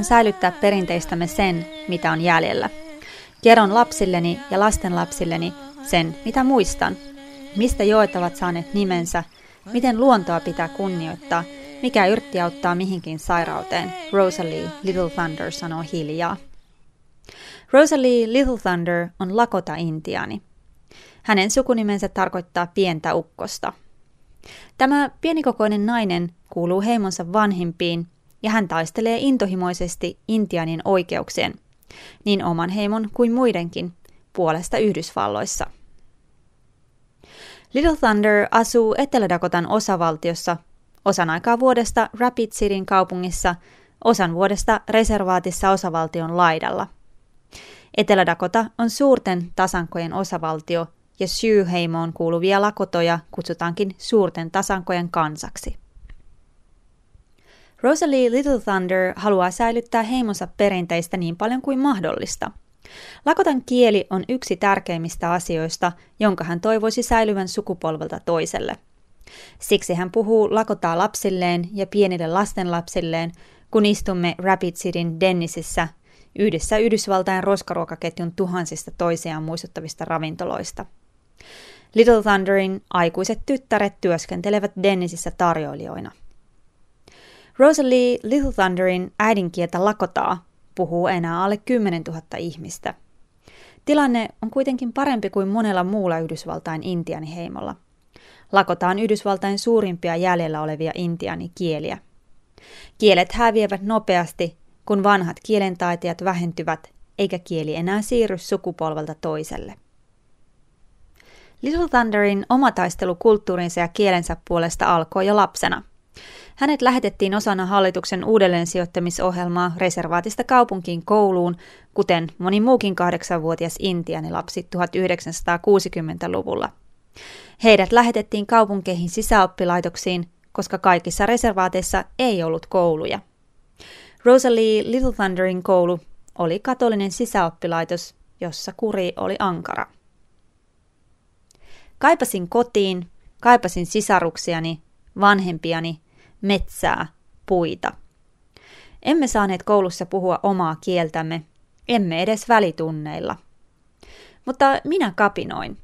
Yritän säilyttää perinteistämme sen, mitä on jäljellä. Kerron lapsilleni ja lastenlapsilleni sen, mitä muistan. Mistä joet ovat saaneet nimensä, miten luontoa pitää kunnioittaa, mikä yrtti auttaa mihinkin sairauteen, Rosalie Little Thunder sanoo hiljaa. Rosalie Little Thunder on Lakota-intiaani. Hänen sukunimensä tarkoittaa pientä ukkosta. Tämä pienikokoinen nainen kuuluu heimonsa vanhimpiin ja hän taistelee intohimoisesti Intianin oikeuksien, niin oman heimon kuin muidenkin, puolesta Yhdysvalloissa. Little Thunder asuu Etelä-Dakotan osavaltiossa, osan aikaa vuodesta Rapid Cityn kaupungissa, osan vuodesta reservaatissa osavaltion laidalla. Etelä-Dakota on suurten tasankojen osavaltio ja Sioux-heimoon kuuluvia lakotoja kutsutaankin suurten tasankojen kansaksi. Rosalie Little Thunder haluaa säilyttää heimonsa perinteistä niin paljon kuin mahdollista. Lakotan kieli on yksi tärkeimmistä asioista, jonka hän toivoisi säilyvän sukupolvelta toiselle. Siksi hän puhuu lakotaa lapsilleen ja pienille lastenlapsilleen, kun istumme Rapid Cityn Dennisissä yhdessä Yhdysvaltain roskaruokaketjun tuhansista toisiaan muistuttavista ravintoloista. Little Thunderin aikuiset tyttäret työskentelevät Dennisissä tarjoilijoina. Rosalie Little Thunderin äidinkieltä lakotaa puhuu enää alle 10 000 ihmistä. Tilanne on kuitenkin parempi kuin monella muulla Yhdysvaltain intianiheimolla. Lakota on Yhdysvaltain suurimpia jäljellä olevia intianikieliä. Kielet häviävät nopeasti, kun vanhat kielentaitajat vähentyvät, eikä kieli enää siirry sukupolvelta toiselle. Little Thunderin oma taistelu kulttuurinsa ja kielensä puolesta alkoi jo lapsena – hänet lähetettiin osana hallituksen uudelleensijoittamisohjelmaa reservaatista kaupunkiin kouluun, kuten moni muukin kahdeksanvuotias intianilapsi 1960-luvulla. Heidät lähetettiin kaupunkeihin sisäoppilaitoksiin, koska kaikissa reservaateissa ei ollut kouluja. Rosalie Little Thunderin koulu oli katolinen sisäoppilaitos, jossa kuri oli ankara. Kaipasin kotiin, kaipasin sisaruksiani, vanhempiani metsää, puita. Emme saaneet koulussa puhua omaa kieltämme, emme edes välitunneilla. Mutta minä kapinoin.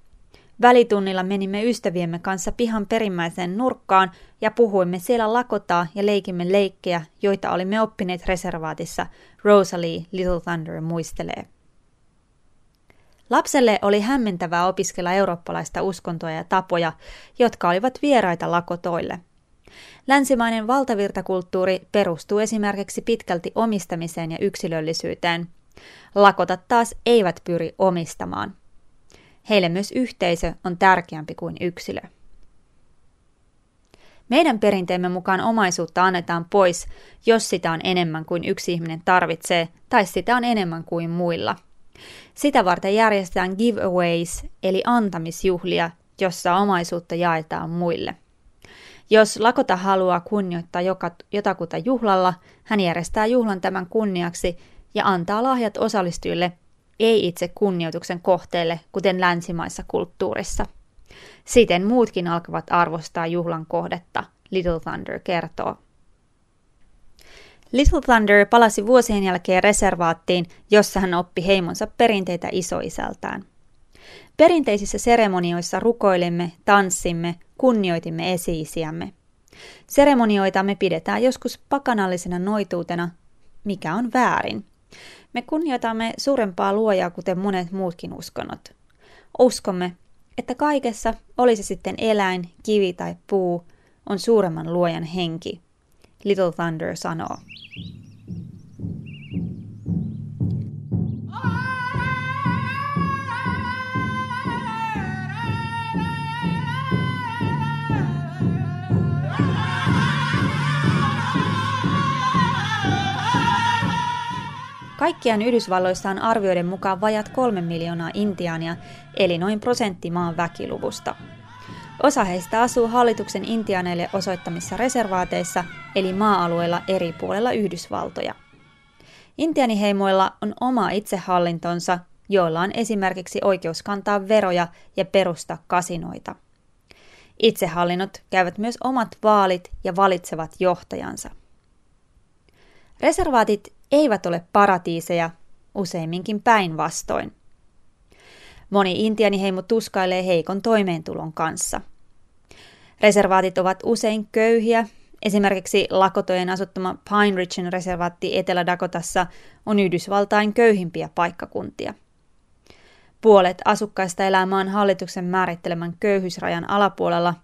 Välitunnilla menimme ystäviemme kanssa pihan perimmäiseen nurkkaan ja puhuimme siellä lakotaa ja leikimme leikkejä, joita olimme oppineet reservaatissa, Rosalie Little Thunder muistelee. Lapselle oli hämmentävää opiskella eurooppalaista uskontoa ja tapoja, jotka olivat vieraita lakotoille – Länsimainen valtavirtakulttuuri perustuu esimerkiksi pitkälti omistamiseen ja yksilöllisyyteen. Lakotat taas eivät pyri omistamaan. Heille myös yhteisö on tärkeämpi kuin yksilö. Meidän perinteemme mukaan omaisuutta annetaan pois, jos sitä on enemmän kuin yksi ihminen tarvitsee tai sitä on enemmän kuin muilla. Sitä varten järjestetään giveaways eli antamisjuhlia, jossa omaisuutta jaetaan muille. Jos Lakota haluaa kunnioittaa joka, jotakuta juhlalla, hän järjestää juhlan tämän kunniaksi ja antaa lahjat osallistujille, ei itse kunnioituksen kohteelle, kuten länsimaissa kulttuurissa. Siten muutkin alkavat arvostaa juhlan kohdetta, Little Thunder kertoo. Little Thunder palasi vuosien jälkeen reservaattiin, jossa hän oppi heimonsa perinteitä isoisältään. Perinteisissä seremonioissa rukoilimme, tanssimme, kunnioitimme esiisiämme. Seremonioitamme pidetään joskus pakanallisena noituutena, mikä on väärin. Me kunnioitamme suurempaa luojaa, kuten monet muutkin uskonnot. Uskomme, että kaikessa, oli se sitten eläin, kivi tai puu, on suuremman luojan henki. Little Thunder sanoo. Kaikkiaan Yhdysvalloissa on arvioiden mukaan vajat kolme miljoonaa intiaania, eli noin prosentti maan väkiluvusta. Osa heistä asuu hallituksen intiaaneille osoittamissa reservaateissa, eli maa-alueilla eri puolella Yhdysvaltoja. Intianiheimoilla on oma itsehallintonsa, joilla on esimerkiksi oikeus kantaa veroja ja perustaa kasinoita. Itsehallinnot käyvät myös omat vaalit ja valitsevat johtajansa. Reservaatit eivät ole paratiiseja, useimminkin päinvastoin. Moni intianiheimo tuskailee heikon toimeentulon kanssa. Reservaatit ovat usein köyhiä, esimerkiksi Lakotojen asuttama Pine Ridgen reservaatti Etelä-Dakotassa on Yhdysvaltain köyhimpiä paikkakuntia. Puolet asukkaista elää maan hallituksen määrittelemän köyhyysrajan alapuolella,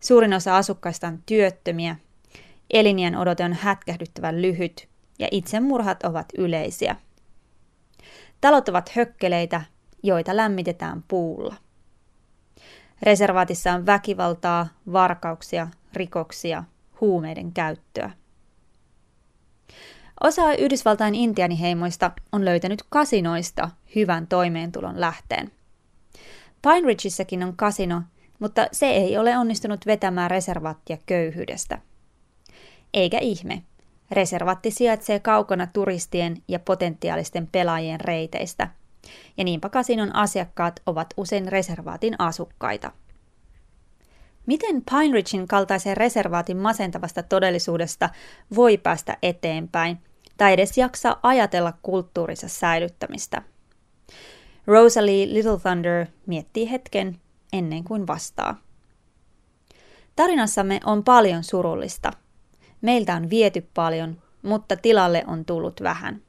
suurin osa asukkaista on työttömiä, elinien odote on hätkähdyttävän lyhyt ja itsemurhat ovat yleisiä. Talot ovat hökkeleitä, joita lämmitetään puulla. Reservaatissa on väkivaltaa, varkauksia, rikoksia, huumeiden käyttöä. Osa Yhdysvaltain intianiheimoista on löytänyt kasinoista hyvän toimeentulon lähteen. Pine Ridgeissäkin on kasino, mutta se ei ole onnistunut vetämään reservaattia köyhyydestä. Eikä ihme. Reservaatti sijaitsee kaukana turistien ja potentiaalisten pelaajien reiteistä – ja niinpä kasinon asiakkaat ovat usein reservaatin asukkaita. Miten Pine Ridgein kaltaisen reservaatin masentavasta todellisuudesta voi päästä eteenpäin tai edes jaksaa ajatella kulttuurinsa säilyttämistä? Rosalie Little Thunder miettii hetken ennen kuin vastaa. Tarinassamme on paljon surullista. Meiltä on viety paljon, mutta tilalle on tullut vähän.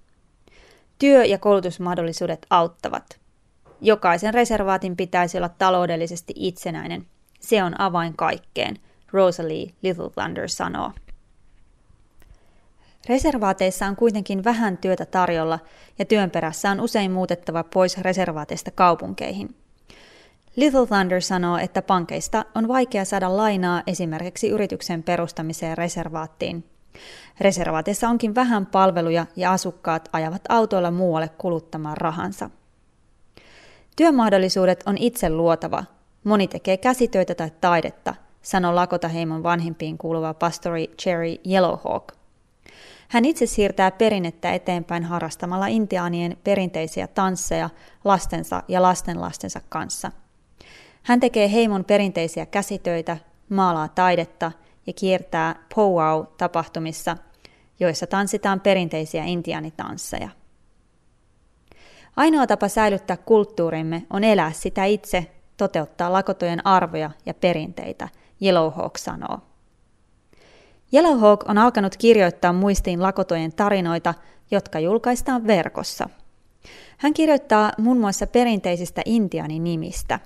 Työ- ja koulutusmahdollisuudet auttavat. Jokaisen reservaatin pitäisi olla taloudellisesti itsenäinen. Se on avain kaikkeen, Rosalie Little Thunder sanoo. Reservaateissa on kuitenkin vähän työtä tarjolla ja työn perässä on usein muutettava pois reservaateista kaupunkeihin. Little Thunder sanoo, että pankeista on vaikea saada lainaa esimerkiksi yrityksen perustamiseen reservaattiin Reservaatissa onkin vähän palveluja ja asukkaat ajavat autoilla muualle kuluttamaan rahansa. Työmahdollisuudet on itse luotava. Moni tekee käsitöitä tai taidetta, sanoi Lakota-heimon vanhimpiin kuuluva pastori Cherry Yellowhawk. Hän itse siirtää perinnettä eteenpäin harrastamalla intiaanien perinteisiä tansseja lastensa ja lastenlastensa kanssa. Hän tekee heimon perinteisiä käsitöitä, maalaa taidetta – ja kiertää powwow-tapahtumissa, joissa tanssitaan perinteisiä intiaanitansseja. Ainoa tapa säilyttää kulttuurimme on elää sitä itse, toteuttaa lakotojen arvoja ja perinteitä, Yellowhawk sanoo. Yellowhawk on alkanut kirjoittaa muistiin lakotojen tarinoita, jotka julkaistaan verkossa. Hän kirjoittaa muun muassa perinteisistä intianin nimistä.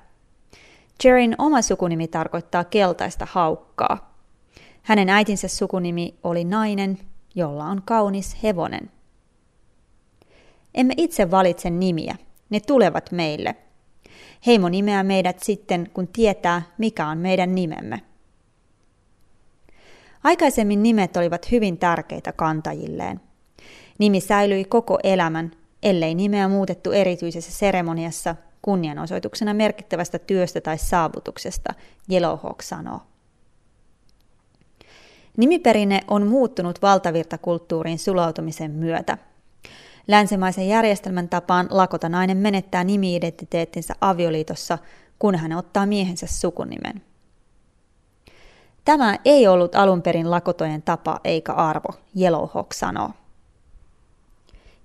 Jerin oma sukunimi tarkoittaa keltaista haukkaa – hänen äitinsä sukunimi oli nainen, jolla on kaunis hevonen. Emme itse valitse nimiä, ne tulevat meille. Heimo nimeää meidät sitten, kun tietää, mikä on meidän nimemme. Aikaisemmin nimet olivat hyvin tärkeitä kantajilleen. Nimi säilyi koko elämän, ellei nimeä muutettu erityisessä seremoniassa kunnianosoituksena merkittävästä työstä tai saavutuksesta, Yellowhawk sanoo. Nimiperinne on muuttunut valtavirtakulttuuriin sulautumisen myötä. Länsimaisen järjestelmän tapaan lakotanainen menettää nimiidentiteettinsä avioliitossa, kun hän ottaa miehensä sukunimen. Tämä ei ollut alun perin lakotojen tapa eikä arvo, Yellowhawk sanoo.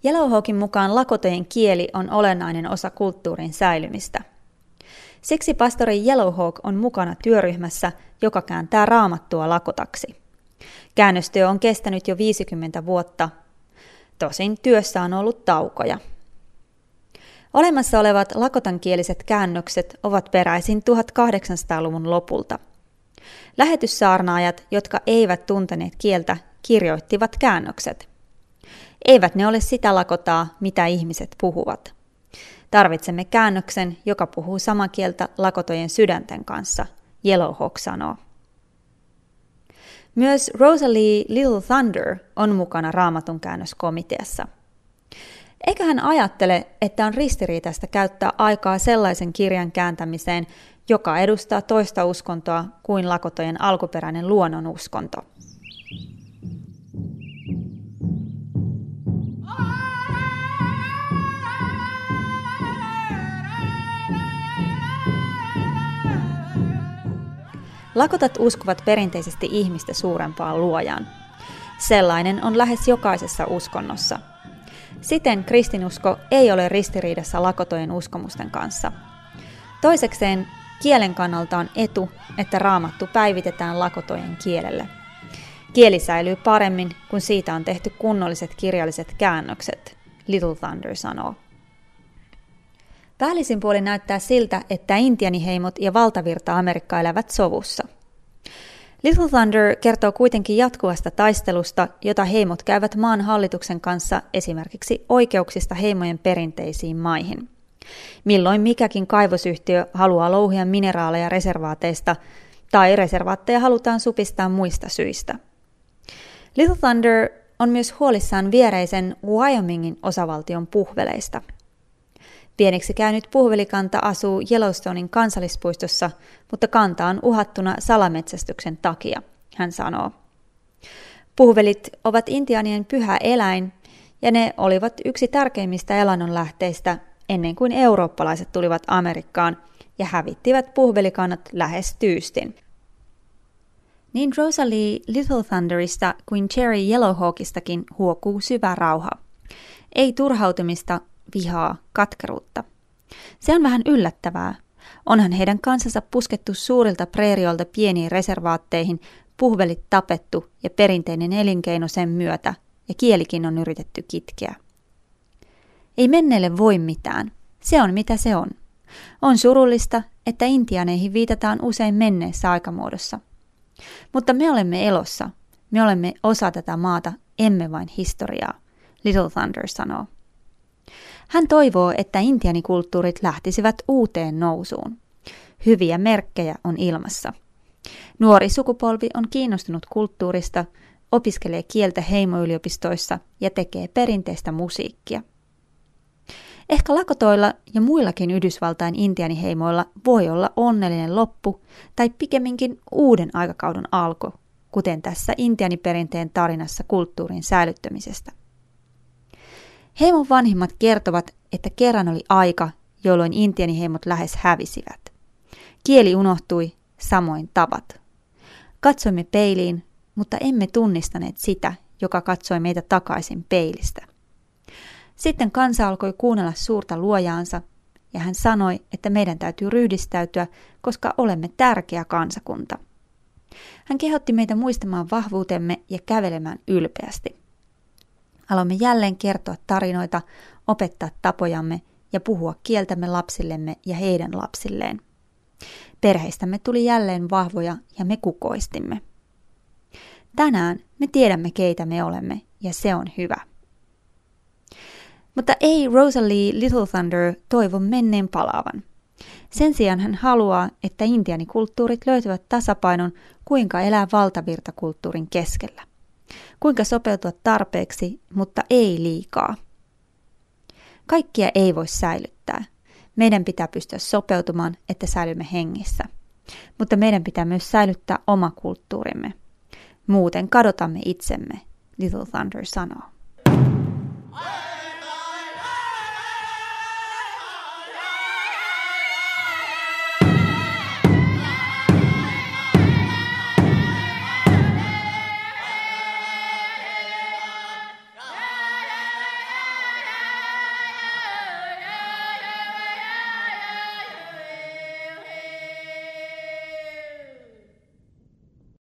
Yellowhawkin mukaan lakotojen kieli on olennainen osa kulttuurin säilymistä. Siksi pastori Yellowhawk on mukana työryhmässä, joka kääntää raamattua lakotaksi. Käännöstyö on kestänyt jo 50 vuotta. Tosin työssä on ollut taukoja. Olemassa olevat lakotankieliset käännökset ovat peräisin 1800-luvun lopulta. Lähetyssaarnaajat, jotka eivät tunteneet kieltä, kirjoittivat käännökset. Eivät ne ole sitä lakotaa, mitä ihmiset puhuvat. Tarvitsemme käännöksen, joka puhuu samaa kieltä lakotojen sydänten kanssa, Yellowhawk sanoo. Myös Rosalie Little Thunder on mukana raamatun käännöskomiteassa. Eikä hän ajattele, että on ristiriitaista käyttää aikaa sellaisen kirjan kääntämiseen, joka edustaa toista uskontoa kuin lakotojen alkuperäinen luonnonuskonto. Lakotat uskovat perinteisesti ihmistä suurempaan luojaan. Sellainen on lähes jokaisessa uskonnossa – Siten kristinusko ei ole ristiriidassa lakotojen uskomusten kanssa. Toisekseen kielen kannalta on etu, että raamattu päivitetään lakotojen kielelle. Kieli säilyy paremmin, kun siitä on tehty kunnolliset kirjalliset käännökset, Little Thunder sanoo. Päällisin puoli näyttää siltä, että intianiheimot ja valtavirta Amerikka elävät sovussa. Little Thunder kertoo kuitenkin jatkuvasta taistelusta, jota heimot käyvät maan hallituksen kanssa esimerkiksi oikeuksista heimojen perinteisiin maihin. Milloin mikäkin kaivosyhtiö haluaa louhia mineraaleja reservaateista, tai reservaatteja halutaan supistaa muista syistä. Little Thunder on myös huolissaan viereisen Wyomingin osavaltion puhveleista – Pieneksi käynyt puhvelikanta asuu Yellowstonein kansallispuistossa, mutta kanta on uhattuna salametsästyksen takia, hän sanoo. Puhvelit ovat intianien pyhä eläin, ja ne olivat yksi tärkeimmistä elannonlähteistä ennen kuin eurooppalaiset tulivat Amerikkaan ja hävittivät puhvelikannat lähes tyystin. Niin Rosalie Little Thunderista kuin Cherry Yellowhawkistakin huokuu syvä rauha. Ei turhautumista, vihaa, katkeruutta. Se on vähän yllättävää. Onhan heidän kansansa puskettu suurilta preeriolta pieniin reservaatteihin, puhvelit tapettu ja perinteinen elinkeino sen myötä, ja kielikin on yritetty kitkeä. Ei menneelle voi mitään. Se on mitä se on. On surullista, että intianeihin viitataan usein menneessä aikamuodossa. Mutta me olemme elossa. Me olemme osa tätä maata, emme vain historiaa, Little Thunder sanoo. Hän toivoo, että intianikulttuurit lähtisivät uuteen nousuun. Hyviä merkkejä on ilmassa. Nuori sukupolvi on kiinnostunut kulttuurista, opiskelee kieltä heimoyliopistoissa ja tekee perinteistä musiikkia. Ehkä lakotoilla ja muillakin Yhdysvaltain intianiheimoilla voi olla onnellinen loppu tai pikemminkin uuden aikakauden alku, kuten tässä intianiperinteen tarinassa kulttuurin säilyttämisestä. Heimon vanhimmat kertovat, että kerran oli aika, jolloin intianiheimot lähes hävisivät. Kieli unohtui, samoin tavat. Katsoimme peiliin, mutta emme tunnistaneet sitä, joka katsoi meitä takaisin peilistä. Sitten kansa alkoi kuunnella suurta luojaansa, ja hän sanoi, että meidän täytyy ryhdistäytyä, koska olemme tärkeä kansakunta. Hän kehotti meitä muistamaan vahvuutemme ja kävelemään ylpeästi. Aloimme jälleen kertoa tarinoita, opettaa tapojamme ja puhua kieltämme lapsillemme ja heidän lapsilleen. Perheistämme tuli jälleen vahvoja ja me kukoistimme. Tänään me tiedämme, keitä me olemme, ja se on hyvä. Mutta ei Rosalie Little Thunder toivo menneen palaavan. Sen sijaan hän haluaa, että intianikulttuurit löytävät tasapainon, kuinka elää valtavirtakulttuurin keskellä. Kuinka sopeutua tarpeeksi, mutta ei liikaa. Kaikkia ei voi säilyttää. Meidän pitää pystyä sopeutumaan, että säilymme hengissä. Mutta meidän pitää myös säilyttää oma kulttuurimme. Muuten kadotamme itsemme, Little Thunder sanoo.